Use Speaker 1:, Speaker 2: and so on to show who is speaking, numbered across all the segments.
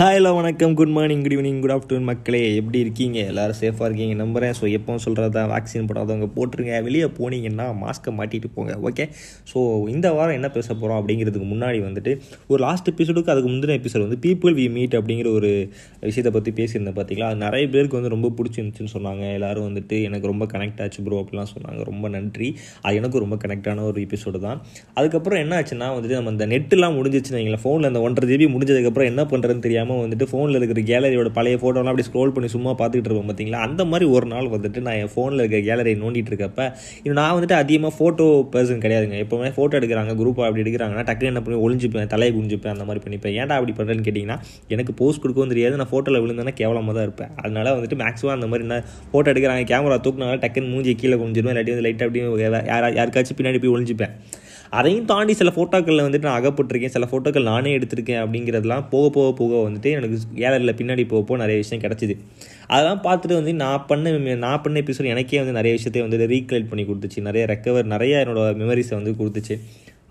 Speaker 1: Hello வணக்கம். Good morning good evening good afternoon மக்களே. எப்படி இருக்கீங்க? எல்லோரும் சேஃபாக இருக்கீங்க நம்புகிறேன் ஸோ எப்போவும் சொல்கிறது தான் வேக்சின் போடாதவங்க போட்டுருங்க. வெளியே போனீங்கன்னா மாஸ்க்கை மாட்டிட்டு போங்க. ஓகே ஸோ இந்த வாரம் என்ன பேச போகிறோம் அப்படிங்கிறதுக்கு முன்னாடி வந்துட்டு ஒரு லாஸ்ட் எபிசோடுக்கு அதுக்கு முந்தின எபிசோட் வந்து பீப்புள் வி மீட் அப்படிங்கிற ஒரு விஷயத்தை பற்றி பேசியிருந்தேன் பார்த்தீங்களா? அது நிறைய பேருக்கு வந்து ரொம்ப பிடிச்சிருந்துச்சுன்னு சொன்னாங்க. எல்லோரும் வந்துட்டு எனக்கு ரொம்ப கனெக்ட் ஆச்சு ப்ரோ அப்படிலாம் சொன்னாங்க. ரொம்ப நன்றி. அது எனக்கு ரொம்ப கனெக்டான ஒரு எபிசோடு தான். அதுக்கப்புறம் என்ன ஆச்சுன்னா வந்துட்டு நம்ம இந்த நெட்டுலாம் முடிஞ்சிச்சுன்னு வைங்களேன் ஃபோனில் அந்த ஒன்றரை ஜிபி முடிஞ்சதுக்கப்புறம் என்ன பண்ணுறதுன்னு தெரியாமல் வந்துட்டு ஃபோனில் இருக்கிற கேலரியோட பழைய ஃபோட்டோலாம் அப்படி ஸ்க்ரோல் பண்ணி சும்மா பார்த்துக்கிட்டு இருப்போம் பார்த்தீங்களா அந்த மாதிரி ஒரு நாள் வந்துட்டு நான் என் ஃபோனில் இருக்கிற கேலரியை நோண்டிட்டு இருக்கப்ப இன்னும் நான் வந்துட்டு அதிகமாக ஃபோட்டோ பர்சன் கிடையாதுங்க. எப்போவுமே ஃபோட்டோ எடுக்கிறாங்க குரூப்பாக அப்படி எடுக்கிறாங்கன்னா டக்குனு என்ன பண்ணி ஒளிஞ்சுப்பேன் தலையை குஞ்சுப்பேன் அந்த மாதிரி பண்ணிப்பேன். ஏன்டா அப்படி பண்ணுறேன்னு கேட்டிங்கன்னா எனக்கு போஸ்ட் கொடுக்கவும் தெரியாது. நான் ஃபோட்டோவில் விழுந்தேன்னா கேவலமாக தான் இருப்பேன். அதனால வந்துட்டு மேக்ஸிமம் அந்த மாதிரி என்ன ஃபோட்டோ எடுக்கிறாங்க கேமரா தூக்குனால டக்குன்னு மூஞ்சி கீழே குஞ்சிருவேன் இல்லாட்டி வந்து லைட்டாக அப்படியே யாராச்சும் யாருக்காச்சும் பின்னாடி போய் ஒழிஞ்சுப்பேன் அதையும் தாண்டி சில ஃபோட்டோக்களில் வந்துட்டு நான் அகப்பட்டிருக்கேன். சில ஃபோட்டோக்கள் நானே எடுத்திருக்கேன் அப்படிங்கிறதுலாம் போக போக போக வந்துட்டு எனக்கு கேலரியில் பின்னாடி போக போக நிறைய விஷயம் கிடச்சிது. அதெல்லாம் பார்த்துட்டு வந்து நான் பண்ண நான் பண்ண எபிசோட் எனக்கே வந்து நிறைய விஷயத்தை வந்து ரீக்ரியேட் பண்ணி கொடுத்துச்சு. நிறைய ரெக்கவர் நிறைய என்னோட மெமரிஸை வந்து கொடுத்துச்சு.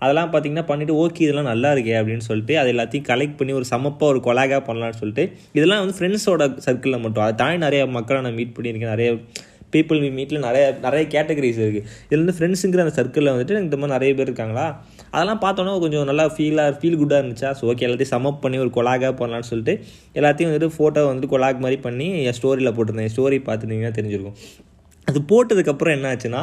Speaker 1: அதெல்லாம் பார்த்தீங்கன்னா பண்ணிவிட்டு ஓகே இதெல்லாம் நல்லா இருக்கே அப்படின்னு சொல்லிட்டு அது எல்லாத்தையும் கலெக்ட் பண்ணி ஒரு சமப்பாக ஒரு கொலாகாக பண்ணலான்னு சொல்லிட்டு இதெல்லாம் வந்து ஃப்ரெண்ட்ஸோட சர்க்கிளில் மட்டும். அதை தாண்டி நிறைய மக்களை நான் மீட் பண்ணியிருக்கேன். நிறைய பீப்புள் மீட்டில் நிறைய நிறைய கேட்டகரிஸ் இருக்குது இதில் வந்து ஃப்ரெண்ட்ஸுங்கிற அந்த சர்க்கிளில் வந்துட்டு எனக்கு இந்த மாதிரி நிறைய பேர் இருக்காங்களா? அதெல்லாம் பார்த்தோன்னா கொஞ்சம் நல்லா ஃபீலாக ஃபீல் குட்டாக இருந்துச்சா? ஸோ ஓகே எல்லாத்தையும் சமப் பண்ணி ஒரு கொலாகாக பண்ணலான்னு சொல்லிட்டு எல்லாத்தையும் வந்துட்டு ஃபோட்டோ வந்துட்டு கொலாக் மாதிரி பண்ணி என் ஸ்டோரியில் போட்டிருந்தேன். ஸ்டோரி பார்த்துருந்தீங்கன்னா தெரிஞ்சிருக்கும். அது போட்டதுக்கப்புறம் என்ன ஆச்சுன்னா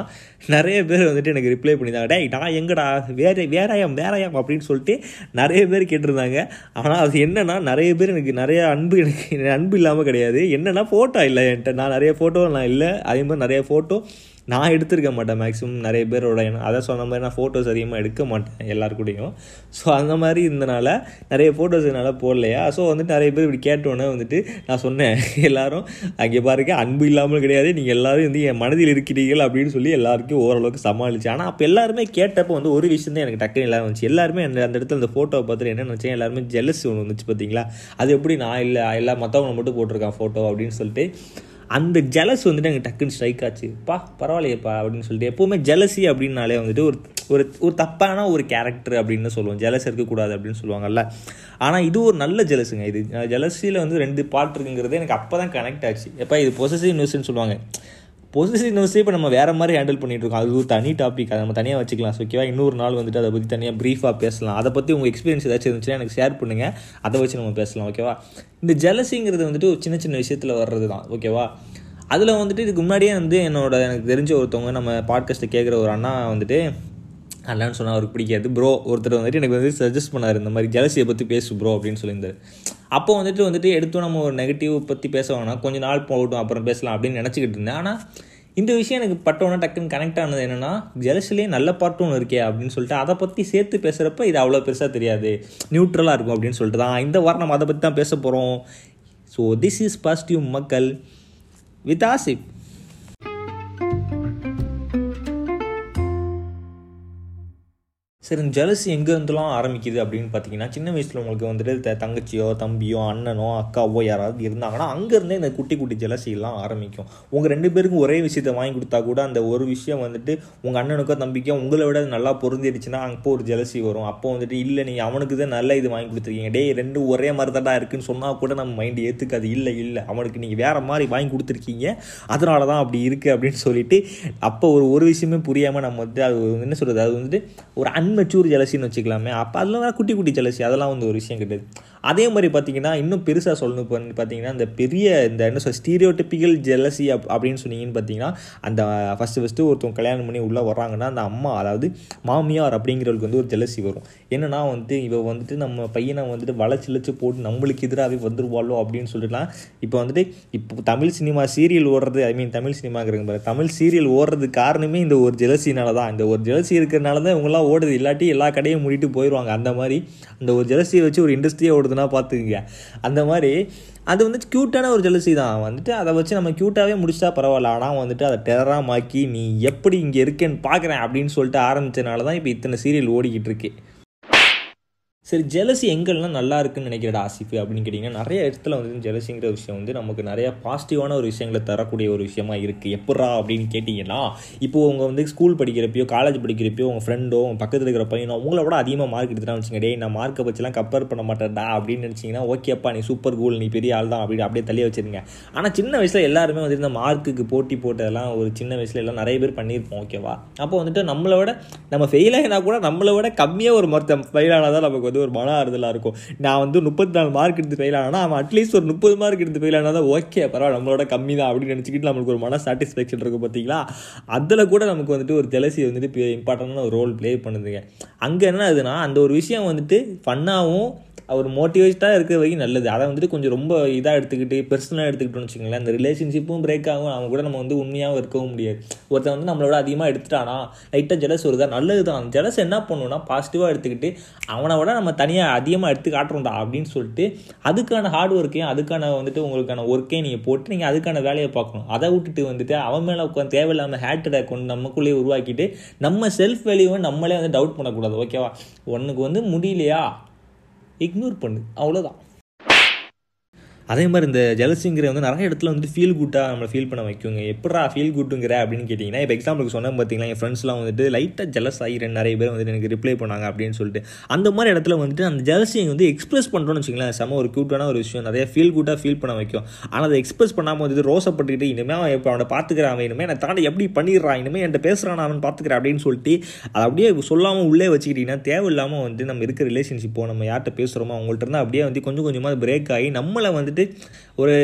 Speaker 1: நிறைய பேர் வந்துட்டு எனக்கு ரிப்ளை பண்ணியிருந்தாங்க. டேய் நான் எங்கடா வேற வேறாயம் வேறாயம் அப்படின்னு சொல்லிட்டு நிறைய பேர் கேட்டிருந்தாங்க. ஆனால் அது என்னென்னா நிறைய பேர் எனக்கு நிறைய அன்பு எனக்கு அன்பு இல்லாமல் கிடையாது. என்னென்னா ஃபோட்டோ இல்லை என்கிட்ட. நான் நிறைய ஃபோட்டோ நான் இல்லை. அதே மாதிரி நிறைய ஃபோட்டோ நான் எடுத்திருக்க மாட்டேன் மேக்ஸிமம் நிறைய பேரோட அதை சொன்ன மாதிரி நான் ஃபோட்டோஸ் அதிகமாக எடுக்க மாட்டேன் எல்லாருக்கூடையும் ஸோ அந்த மாதிரி இருந்தனால நிறைய ஃபோட்டோஸ் என்னால் போடலையா? ஸோ வந்துட்டு நிறைய பேர் இப்படி கேட்டோன்னே வந்துட்டு நான் சொன்னேன் எல்லாரும் அங்கே பாருங்க அன்பு இல்லாமல் கிடையாது. நீங்கள் எல்லோரும் வந்து என் மனதில் இருக்கிறீர்கள் அப்படின்னு சொல்லி எல்லாருக்கும் ஓரளவுக்கு சமாளிச்சு. ஆனால் அப்போ எல்லாருமே கேட்டப்போ வந்து ஒரு விஷயம் தான் எனக்கு டக்குன்னு எல்லாம் வந்துச்சு. எல்லாருமே அந்த அந்த இடத்துல அந்த ஃபோட்டோவை பார்த்துட்டு என்ன நினச்சேன் எல்லாருமே ஜெலஸ் ஒன்று வந்துச்சு பார்த்தீங்களா அது எப்படி நான் இல்லை எல்லாம் மற்றவங்க மட்டும் போட்டிருக்கான் ஃபோட்டோ அப்படின்னு சொல்லிட்டு அந்த ஜெலஸ் வந்துட்டு எனக்கு டக்குன்னு ஸ்ட்ரைக் ஆச்சு. பா பரவாயில்லையப்பா அப்படின்னு சொல்லிட்டு எப்போவுமே ஜெலசி அப்படின்னாலே வந்துட்டு ஒரு ஒரு ஒரு தப்பான ஒரு கேரக்டர் அப்படின்னு சொல்லுவோம். ஜெலஸ் இருக்கக்கூடாது அப்படின்னு சொல்லுவாங்கல்ல. ஆனால் இது ஒரு நல்ல ஜெலஸுங்க இது ஜெலஸியில் வந்து ரெண்டு பாட்டு இருக்குங்கிறது எனக்கு அப்போ தான் கனெக்ட் ஆச்சு. எப்போ இது பொசசிவ் நியூஸ்ன்னு சொல்லுவாங்க. பொசிட்டிவ் நியூஸே இப்போ நம்ம வேறு மாதிரி ஹேண்டில் பண்ணிகிட்டு இருக்கோம். அது ஒரு தனி டாபிக் அதை நம்ம தனியாக வச்சுக்கலாம். ஸோ ஓகேவா இன்னொரு நாள் வந்துட்டு அதை பற்றி தனியாக ப்ரீஃபாக பேசலாம். அதை பற்றி உங்கள் எக்ஸ்பீரியன்ஸ் ஏதாச்சும் இருந்துச்சுன்னா எனக்கு ஷேர் பண்ணுங்கள் அதை வச்சு நம்ம பேசலாம். ஓகேவா இந்த ஜலசிங்கிறது வந்துட்டு ஒரு சின்ன சின்ன விஷயத்தில் வர்றது தான் ஓகேவா அதில் வந்துட்டு இதுக்கு முன்னாடியே வந்து என்னோட எனக்கு தெரிஞ்ச ஒருத்தவங்க நம்ம பாட்காஸ்ட்டை கேட்குற ஒரு அண்ணா வந்துட்டு அண்ணான்னு சொன்னால் அவருக்கு பிடிக்காது. ப்ரோ ஒருத்தர் வந்துட்டு எனக்கு வந்து சஜஸ்ட் பண்ணார் இந்த மாதிரி ஜலசியை பற்றி பேசு ப்ரோ அப்படின்னு சொல்லியிருந்தார். அப்போ வந்துட்டு வந்துட்டு எடுத்தோம் நம்ம ஒரு நெகட்டிவ் பற்றி பேச வேணாம் கொஞ்சம் நாள் போகட்டும் அப்புறம் பேசலாம் அப்படின்னு நினச்சிக்கிட்டு இருந்தேன். ஆனால் இந்த விஷயம் எனக்கு பட்டோன்னா டக்குன்னு கனெக்ட் ஆனது என்னென்னா ஜெலஸ்லேயே நல்ல பாட்டும் ஒன்று இருக்கே அப்படின்னு சொல்லிட்டு அதை பற்றி சேர்த்து பேசுகிறப்ப இது அவ்வளோ பெருசாக தெரியாது. நியூட்ரலாக இருக்கும் அப்படின்னு சொல்லிட்டு தான். இந்த வாரம் நம்ம அதை பற்றி தான் பேச போகிறோம் ஸோ திஸ் இஸ் பாசிட்டிவ் மக்கள். வித் ஆசிப் சரி இந்த ஜலசி எங்கேருந்துலாம் ஆரம்பிக்குது அப்படின்னு பார்த்தீங்கன்னா சின்ன வயசில் உங்களுக்கு வந்துட்டு த தங்கச்சியோ தம்பியோ அண்ணனோ அக்காவோ யாராவது இருந்தாங்கன்னா அங்கேருந்தே இந்த குட்டி குட்டி ஜலசியெல்லாம் ஆரம்பிக்கும். உங்கள் ரெண்டு பேருக்கும் ஒரே விஷயத்தை வாங்கி கொடுத்தா கூட அந்த ஒரு விஷயம் வந்துட்டு உங்கள் அண்ணனுக்கோ தம்பிக்கோ உங்களை விட நல்லா பொருந்திடுச்சுன்னா அப்போ ஒரு ஜலசி வரும். அப்போ வந்துட்டு இல்லை நீங்கள் அவனுக்கு தான் நல்ல இது வாங்கி கொடுத்துருக்கீங்க. டே ரெண்டும் ஒரே மாதிரி தாண்டா இருக்குன்னு சொன்னால் கூட நம்ம மைண்டு ஏற்றுக்காது இல்லை இல்லை அவனுக்கு நீங்கள் வேறு மாதிரி வாங்கி கொடுத்துருக்கீங்க. அதனால தான் அப்படி இருக்குது அப்படின்னு சொல்லிட்டு அப்போ ஒரு ஒரு விஷயமே புரியாமல் நம்ம வந்து அது என்ன சொல்கிறது அது வந்துட்டு ஒரு அன் மெச்சூர் ஜலசின்னு வச்சுக்கலாமே. அப்போ அதெல்லாம் குட்டி குட்டி ஜலசி அதெல்லாம் வந்து ஒரு விஷயம் கிடையாது. அதே மாதிரி பார்த்தீங்கன்னா இன்னும் பெருசாக சொல்லணும் இப்போ பார்த்தீங்கன்னா இந்த பெரிய இந்த என்ன சொல் ஸ்டீரியோ டிப்பிக்கல் ஜெலசி அப் அப்படின்னு சொன்னீங்கன்னு பார்த்தீங்கன்னா அந்த ஃபஸ்ட்டு ஃபஸ்ட்டு ஒருத்தவங்க கல்யாணம் பண்ணி உள்ளே வர்றாங்கன்னா அந்த அம்மா அதாவது மாமியார் அப்படிங்கிறவங்களுக்கு வந்து ஒரு ஜெலசி வரும். என்னன்னா வந்துட்டு இவ வந்துட்டு நம்ம பையனை வந்துட்டு வளச்சிலச்சு போட்டு நம்மளுக்கு எதிராகவே வந்துருவாளோ அப்படின்னு சொல்லிட்டுலாம் இப்போ வந்துட்டு இப்போ தமிழ் சினிமா சீரியல் ஓடுறது ஐ மீன் தமிழ் சினிமாங்கிறங்க பாரு தமிழ் சீரியல் ஓடுறது காரணமே இந்த ஒரு ஜெலசினால தான். இந்த ஒரு ஜெலசி இருக்கிறனால தான் இவங்களாம் ஓடுது இல்லாட்டி எல்லா கடையும் மூடிட்டு போயிடுவாங்க அந்த மாதிரி அந்த ஒரு ஜெலசியை வச்சு ஒரு இண்டஸ்ட்ரியே ஓடுதுன்னா பார்த்துக்குங்க. அந்த மாதிரி அது வந்து க்யூட்டான ஒரு ஜெலசி தான். வந்துட்டு அதை வச்சு நம்ம க்யூட்டாகவே முடிச்சா பரவாயில்ல. ஆனால் வந்துட்டு அதை டெரராக மாக்கி நீ எப்படி இங்கே இருக்கேன்னு பார்க்குறேன் அப்படின்னு சொல்லிட்டு ஆரம்பித்தனால தான் இப்போ இத்தனை சீரியல் ஓடிக்கிட்டு இருக்கு. சரி ஜெலசி எங்கெல்லாம் நல்லா இருக்குன்னு நினைக்கிறடா ஆசிஃபு அப்படின்னு கேட்டிங்கன்னா நிறைய இடத்துல வந்து ஜெலசிங்கிற விஷயம் வந்து நமக்கு நிறைய பாசிட்டிவான ஒரு விஷயங்களை தரக்கூடிய ஒரு விஷயமா இருக்குது எப்பட்றா அப்படின்னு கேட்டிங்கன்னா இப்போ உங்கள் வந்து ஸ்கூல் படிக்கிறப்பயோ காலேஜ் படிக்கிறப்பயோ உங்கள் ஃப்ரெண்டோ உங்கள் பக்கத்தில் இருக்கிற பையனோ உங்களை விட அதிகமாக மார்க் எடுத்துட்டான்னு வச்சுங்க டேய் நான் மார்க்கை வச்சுலாம் கம்பேர் பண்ண மாட்டேன்டா அப்படின்னு நினச்சிங்கன்னா ஓகேப்பா நீ சூப்பர் கூல் நீ பெரிய ஆள் தான் அப்படி அப்படியே தள்ளி வச்சிருங்க. ஆனால் சின்ன வயசில் எல்லாருமே வந்து இந்த மார்க்குக்கு போட்டி போட்டதெல்லாம் ஒரு சின்ன வயசில் எல்லாம் நிறைய பேர் பண்ணியிருப்போம் ஓகேவா அப்போ வந்துட்டு நம்மளை விட நம்ம ஃபெயில் ஆகினா கூட நம்மளை விட கம்மியாக ஒரு மொத்தம் ஃபெயில் தான் நமக்கு வந்து ஒரு மன ஆறுதலாக இருக்கும். நான் வந்து முப்பத்தி நாலு மார்க் எடுத்து ஃபெயில் ஆனால் அவன் அட்லீஸ்ட் ஒரு முப்பது மார்க் எடுத்து ஃபெயில் ஆனால் தான் ஓகே பரவாயில்ல நம்மளோட கம்மி தான் அப்படின்னு நினச்சிக்கிட்டு நம்மளுக்கு ஒரு மன சாட்டிஸ்ஃபேக்ஷன் இருக்கும் பார்த்தீங்களா அதில் கூட நமக்கு வந்துட்டு ஒரு ஜெலசி வந்துட்டு இம்பார்ட்டண்டான ஒரு ரோல் ப்ளே பண்ணுதுங்க. அங்கே என்ன ஆகுதுன்னா அந்த ஒரு விஷயம் வந்துட்டு ஃபன்னாகவும் அவர் மோட்டிவேட்டாக இருக்கிற வரைக்கும் நல்லது. அதை வந்துட்டு கொஞ்சம் ரொம்ப இதாக எடுத்துக்கிட்டு பெர்சனலாக எடுத்துக்கிட்டோம்னு வச்சுக்கோங்களேன். அந்த ரிலேஷன்ஷிப்பும் பிரேக் ஆகும். அவங்க கூட நம்ம வந்து உண்மையாகவும் இருக்கவும் முடியாது. ஒருத்தன் வந்து நம்மளோட அதிகமாக எடுத்துட்டானா லைட்டாக ஜெலஸ் வருதா நல்லது தான். ஜெலஸ் என்ன பண்ணுவோம்னா பாசிட்டிவாக எடுத்துக்கிட்டு அவனை விட நம்ம தனியாக அதிகமாக எடுத்து காட்டுறோம்டா அப்படின்னு சொல்லிட்டு அதுக்கான ஹார்ட் ஒர்க்கையும் அதுக்கான வந்துட்டு உங்களுக்கான ஒர்க்கையும் நீங்கள் போட்டு நீங்கள் அதுக்கான வேலையை பார்க்கணும். அதை விட்டுட்டு வந்துட்டு அவன் மேலே உட்காந்து தேவையில்லாமல் ஹேட்டடை கொண்டு நமக்குள்ளேயே உருவாக்கிட்டு நம்ம செல்ஃப் வேல்யூவை நம்மளே வந்து டவுட் பண்ணக்கூடாது. ஓகேவா உனக்கு வந்து முடியலையா? இக்னோர் பண்ணு. அவ்வளோதான் அதே மாதிரி இந்த ஜெலசிங்கிற வந்து நிறைய இடத்துல வந்து ஃபீல் குட்டாக நம்மளை ஃபீல் பண்ண வைக்குங்க. எப்படா ஃபீல் குட்டுங்கிற அப்படின்னு கேட்டிங்கன்னா இப்போ எக்ஸாம்பிளுக்கு சொன்னேன் பார்த்தீங்களா என் ஃப்ரெண்ட்ஸ்லாம் வந்துட்டு லைட்டாக ஜெலஸ் ஆகி நிறைய பேர் வந்துட்டு எனக்கு ரிப்ளை பண்ணாங்க அப்படின்னு சொல்லிட்டு. அந்த மாதிரி இடத்துல வந்துட்டு அந்த ஜெலசியை வந்து எக்ஸ்பிரஸ் பண்ணுறோன்னு வச்சுங்களேன் செம ஒரு க்யூட்டான ஒரு விஷயம். நிறைய ஃபீல் குட்டாக ஃபீல் பண்ண வைக்கும். ஆனால் அதை எக்ஸ்பிரஸ் பண்ணாமல் வந்துட்டு ரோசப்பட்டுக்கிட்டு இனிமேல் அவன் இப்போ அவனை பார்த்துக்கிறான் அவன் இனிமேல் என்னை தாண்டி எப்படி பண்ணிடுறான் இனிமேல் என்கிட்ட பேசுகிறான் அவன் பார்த்துக்கிறேன் அப்படின்னு சொல்லிட்டு அதை அப்படியே சொல்லாமல் உள்ளே வச்சுக்கிட்டிங்கன்னா தேவையில்லாமல் வந்து நம்ம இருக்க ரிலேஷன்ஷிப்போ நம்ம யார்கிட்ட பேசுகிறோமோ அவங்கள்ட்ட இருந்தால் அப்படியே வந்து கொஞ்சம் கொஞ்சமாக பிரேக் ஆகி நம்மளை வந்துட்டு ஒரு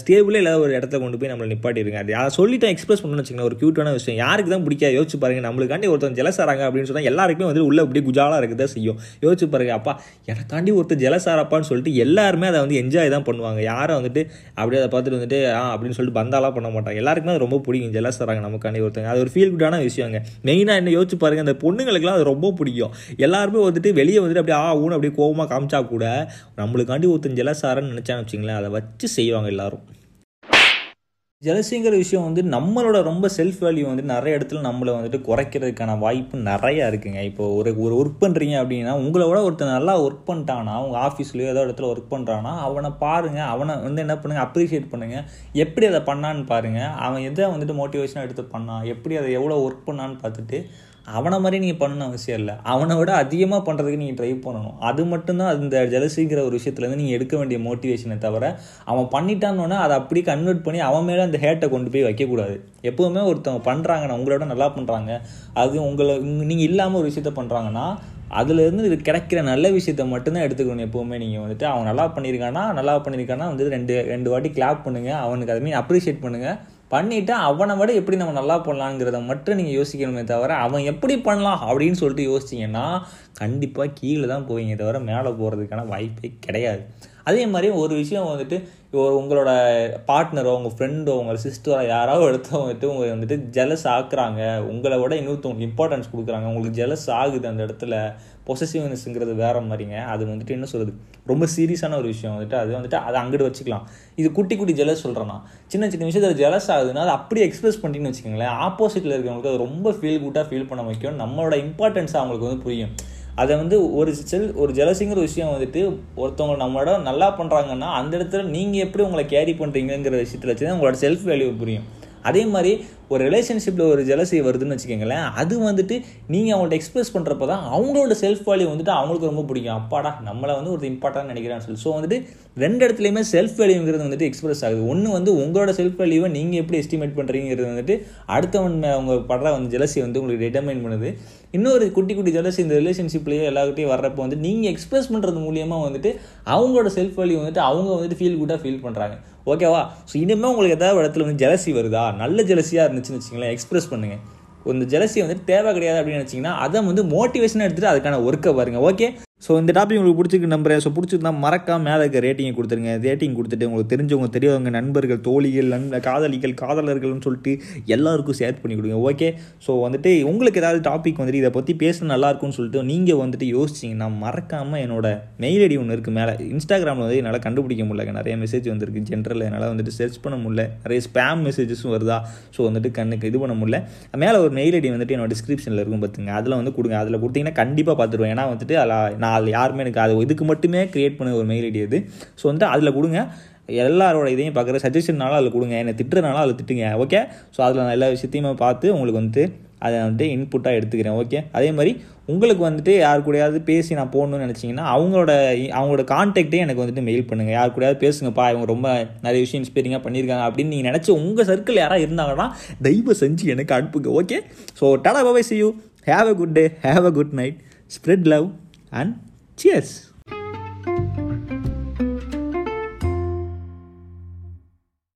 Speaker 1: ஸ்டேபிளே இல்லாத ஒரு இடத்துல கொண்டு போய் நம்மளை நிப்பாட்டிருங்க. அது அதை சொல்லிட்டு எக்ஸ்பிரஸ் பண்ணணும்னு வச்சுக்கோங்க ஒரு க்யூட்டான விஷயம். யாருக்கு தான் பிடிக்காது? யோசிச்சு பாருங்க. நம்மளுக்காண்டி ஒருத்தன் ஜெலசாராங்க அப்படின்னு சொன்னால் எல்லாருக்குமே வந்து உள்ள அப்படியே குஜாலாக இருக்குதா செய்யும். யோசிச்சு பாருங்க. அப்பா எனக்காண்டி ஒருத்தர் ஜெலசாராப்பான்னு சொல்லிட்டு எல்லாருமே அதை வந்து என்ஜாய் தான் பண்ணுவாங்க. யாரும் வந்துட்டு அப்படியே அதை பார்த்துட்டு வந்துட்டு ஆ அப்படின்னு சொல்லிட்டு பந்தாலாம் பண்ண மாட்டாங்க. எல்லாருக்குமே அது ரொம்ப பிடிக்கும். ஜெலசாராங்க நமக்காண்டி ஒருத்தங்க. அது ஒரு ஃபீல் குட்டான விஷயங்க. மெயினாக என்ன யோசிச்சு பாருங்க. அந்த பொண்ணுங்களுக்குலாம் அது ரொம்ப பிடிக்கும். எல்லாருமே வந்துட்டு வெளியே வந்துட்டு அப்படியே ஆ ஊன்னு அப்படியே கோவமாக காமிச்சா கூட நம்மளுக்காண்டி ஒருத்தன் ஜெலசாரன்னு நினச்சான்னு வச்சுங்களேன் அதை வச்சு செய்வாங்க எல்லாரும். ஜலசிங்கிற விஷயம் வந்து நம்மளோட ரொம்ப செல்ஃப் வேல்யூ வந்து நிறைய இடத்துல நம்மளை வந்துட்டு குறைக்கிறதுக்கான வாய்ப்பு நிறையா இருக்குங்க. இப்போ ஒரு ஒரு ஒர்க் பண்ணுறீங்க அப்படின்னா உங்களை விட ஒருத்தர் நல்லா ஒர்க் பண்ணிட்டானா அவங்க ஆஃபீஸ்லையோ ஏதோ இடத்துல ஒர்க் பண்ணுறான்னா அவனை பாருங்கள் அவனை வந்து என்ன பண்ணுங்கள் அப்ரிஷியேட் பண்ணுங்கள் எப்படி அதை பண்ணான்னு பாருங்கள் அவன் எதை வந்துட்டு மோட்டிவேஷனாக எடுத்து பண்ணான் எப்படி அதை எவ்வளோ ஒர்க் பண்ணான்னு பார்த்துட்டு அவனை மாதிரி நீங்கள் பண்ணணும் அவசியம் இல்லை. அவனை விட அதிகமாக பண்ணுறதுக்கு நீங்கள் ட்ரை பண்ணணும். அது மட்டும்தான் அந்த ஜலசிங்கிற ஒரு விஷயத்துலேருந்து நீங்கள் எடுக்க வேண்டிய மோட்டிவேஷனை தவிர அவன் பண்ணிட்டான்னொன்னே அதை அப்படி கன்வெர்ட் பண்ணி அவன் மேலே அந்த ஹேட்டை கொண்டு போய் வைக்கக்கூடாது. எப்போவுமே ஒருத்தவங்க பண்ணுறாங்கன்னா உங்களோட நல்லா பண்ணுறாங்க அது உங்களை நீங்கள் இல்லாமல் ஒரு விஷயத்த பண்ணுறாங்கன்னா அதுலேருந்து இது கிடைக்கிற நல்ல விஷயத்த மட்டும்தான் எடுத்துக்கணும் எப்போவுமே நீங்கள் வந்துட்டு. அவன் நல்லா பண்ணியிருக்கானா நல்லா பண்ணியிருக்கானா வந்து ரெண்டு ரெண்டு வாட்டி கிளாப் பண்ணுங்கள் அவனுக்கு அதை மீன் அப்ரிஷியேட் பண்ணுங்கள் பண்ணிவிட்டு அவனை விட எப்படி நம்ம நல்லா பண்ணலாங்கிறத மட்டும் நீங்கள் யோசிக்கணுமே தவிர அவன் எப்படி பண்ணலாம் அப்படின்னு சொல்லிட்டு யோசிச்சிங்கன்னா கண்டிப்பாக கீழே தான் போவீங்க தவிர மேலே போகிறதுக்கான வாய்ப்பே கிடையாது. அதே மாதிரி ஒரு விஷயம் வந்துட்டு ஒரு உங்களோட பார்ட்னரோ உங்கள் ஃப்ரெண்டோ உங்கள் சிஸ்டரோ யாராவது எடுத்து வந்துட்டு உங்களை வந்துட்டு ஜெலஸ் ஆக்குறாங்க. உங்களை விட இன்னொருத்தவங்களுக்கு இம்பார்ட்டன்ஸ் கொடுக்குறாங்க. உங்களுக்கு ஜெலஸ் ஆகுது அந்த இடத்துல. பொசசிவ்னஸ்ங்கிறது வேற மாதிரிங்க. அது வந்துட்டு என்ன சொல்கிறது ரொம்ப சீரியஸான ஒரு விஷயம் வந்துட்டு. அது வந்துட்டு அதை அங்கிட்டு வச்சுக்கலாம். இது குட்டி குட்டி ஜெலஸ் சொல்கிறேன்னா சின்ன சின்ன விஷயத்தில் ஜெலஸ் ஆகுதுன்னா அதை அப்படியே எக்ஸ்பிரஸ் பண்ணிட்டீங்கன்னு வச்சுக்கோங்களேன் ஆப்போசிட்டில் இருக்கிறவங்களுக்கு அது ரொம்ப ஃபீல் குட்டாக ஃபீல் பண்ண வைக்கும். நம்மளோட இம்பார்ட்டன்ஸ் அவங்களுக்கு வந்து புரியும். அதை வந்து ஒரு செல் ஒரு ஜெலசிங்கிற விஷயம் வந்துட்டு ஒருத்தவங்க நம்மளோட நல்லா பண்ணுறாங்கன்னா அந்த இடத்துல நீங்கள் எப்படி உங்களை கேரி பண்ணுறீங்கிற விஷயத்தில் வச்சு தான் உங்களோட செல்ஃப் வேல்யூ புரியும். அதே மாதிரி ஒரு ரிலேஷன்ஷிப்பில் ஒரு ஜெலசி வருதுன்னு வச்சுக்கோங்களேன் அது வந்துட்டு நீங்கள் அவங்கள்ட்ட எக்ஸ்பிரஸ் பண்ணுறப்ப தான் அவங்களோட செல்ஃப் வேல்யூ வந்துட்டு அவங்களுக்கு ரொம்ப பிடிக்கும். அப்பாடா நம்மளை வந்து ஒரு இம்பார்ட்டன்ட் நினைக்கிறான்னு சொல்லி. ஸோ வந்துட்டு ரெண்டு இடத்துலையுமே செல்ஃப் வேல்யூங்கிறது வந்துட்டு எக்ஸ்பிரஸ் ஆகுது. ஒன்று வந்து உங்களோட செல்ஃப் வேல்யூவை நீங்கள் எப்படி எஸ்டிமேட் பண்ணுறீங்கிறது வந்துட்டு அடுத்தவன் அவங்க படுற வந்து ஜெலசி வந்து உங்களுக்கு டிட்டர்மைன் பண்ணுது. இன்னொரு குட்டி குட்டி ஜெலசி இந்த ரிலேஷன்ஷிப்லேயே எல்லாருக்கிட்டையும் வர்றப்போ வந்து நீங்கள் எக்ஸ்பிரஸ் பண்ணுறது மூலியமாக வந்துட்டு அவங்களோட செல்ஃப் வேல்யூ வந்துட்டு அவங்க வந்துட்டு ஃபீல் குட்டாக ஃபீல் பண்ணுறாங்க ஓகேவா ஸோ இனிமேல் உங்களுக்கு ஏதாவது இடத்துல வந்து ஜெலசி வருதா? நல்ல ஜெலசியாக இருந்துச்சுன்னு வச்சுங்களேன் எக்ஸ்பிரஸ் பண்ணுங்கள் இந்த ஜெலசி வந்து தேவை கிடையாது அப்படின்னு நினச்சிங்கன்னா அதை வந்து மோட்டிவேஷனாக எடுத்துகிட்டு அதுக்கான ஒர்க்கை பாருங்கள் ஓகே ஸோ இந்த டாபிக் உங்களுக்கு பிடிச்சிருக்கு நம்புறேன். ஸோ பிடிச்சிருந்தா மறக்காம மேலே இருக்க ரேட்டிங்கை கொடுத்துருங்க. ரேட்டிங் கொடுத்துட்டு உங்களுக்கு தெரிஞ்சவங்க தெரியவங்க நண்பர்கள் தோழிகள் நண் காதலிகள் காதலர்கள்னு சொல்லிட்டு எல்லாருக்கும் ஷேர் பண்ணி கொடுங்க. ஓகே ஸோ வந்துட்டு உங்களுக்கு ஏதாவது டாபிக் வந்துட்டு இதை பற்றி பேச நல்லாயிருக்கும்னு சொல்லிட்டு நீங்கள் வந்துட்டு யோசிச்சிங்கன்னா மறக்காமல் என்னோட மெயில் ஐடி ஒன்று இருக்குது மேலே. இன்ஸ்டாகிராமில் வந்து என்னால் கண்டுபிடிக்க முடியல. நிறைய மெசேஜ் வந்திருக்கு ஜென்ரலில் என்னால் வந்துட்டு சர்ச் பண்ண முடியல. நிறைய ஸ்பேம் மெசேஜஸும் வருதா? ஸோ வந்துட்டு கண்ணுக்கு இது பண்ண முடியல. மேலே ஒரு மெயில் ஐடி வந்துட்டு என்னோட டிஸ்கிரிப்ஷனில் இருக்கும் பார்த்துங்க அதில் வந்து கொடுங்க. அதில் கொடுத்தீங்கன்னா கண்டிப்பாக பார்த்துருவேன் ஏன்னா வந்துட்டு அதில் நான் நான் அதில் யாருமே எனக்கு அது இதுக்கு மட்டுமே க்ரியேட் பண்ண ஒரு மெயில் ஐடி அது. ஸோ வந்து அதில் கொடுங்க. எல்லாரோட இதையும் பார்க்குற சஜஷன்னாலும் அதில் கொடுங்க. என்னை திட்டுறதுனால அதில் திட்டுங்க. ஓகே ஸோ அதில் நான் எல்லா விஷயத்தையுமே பார்த்து உங்களுக்கு வந்துட்டு அதை வந்துட்டு இன்புட்டாக எடுத்துக்கிறேன். ஓகே அதே மாதிரி உங்களுக்கு வந்துட்டு யார் கூடயாவது பேசி நான் போகணும்னு நினச்சிங்கன்னா அவங்களோட அவங்களோட கான்டாக்டே எனக்கு வந்துட்டு மெயில் பண்ணுங்கள் யார் கூடயாவது பேசுங்கப்பா இவங்க ரொம்ப நிறைய விஷயம் இன்ஸ்பைரிங்காக பண்ணியிருக்காங்க அப்படின்னு நீங்கள் நினச்சி உங்கள் சர்க்கிள் யாராவது இருந்தாங்கன்னா தயவு செஞ்சு எனக்கு அனுப்புங்க. Okay so tata bye bye see you have a good day have a good night spread love and cheers!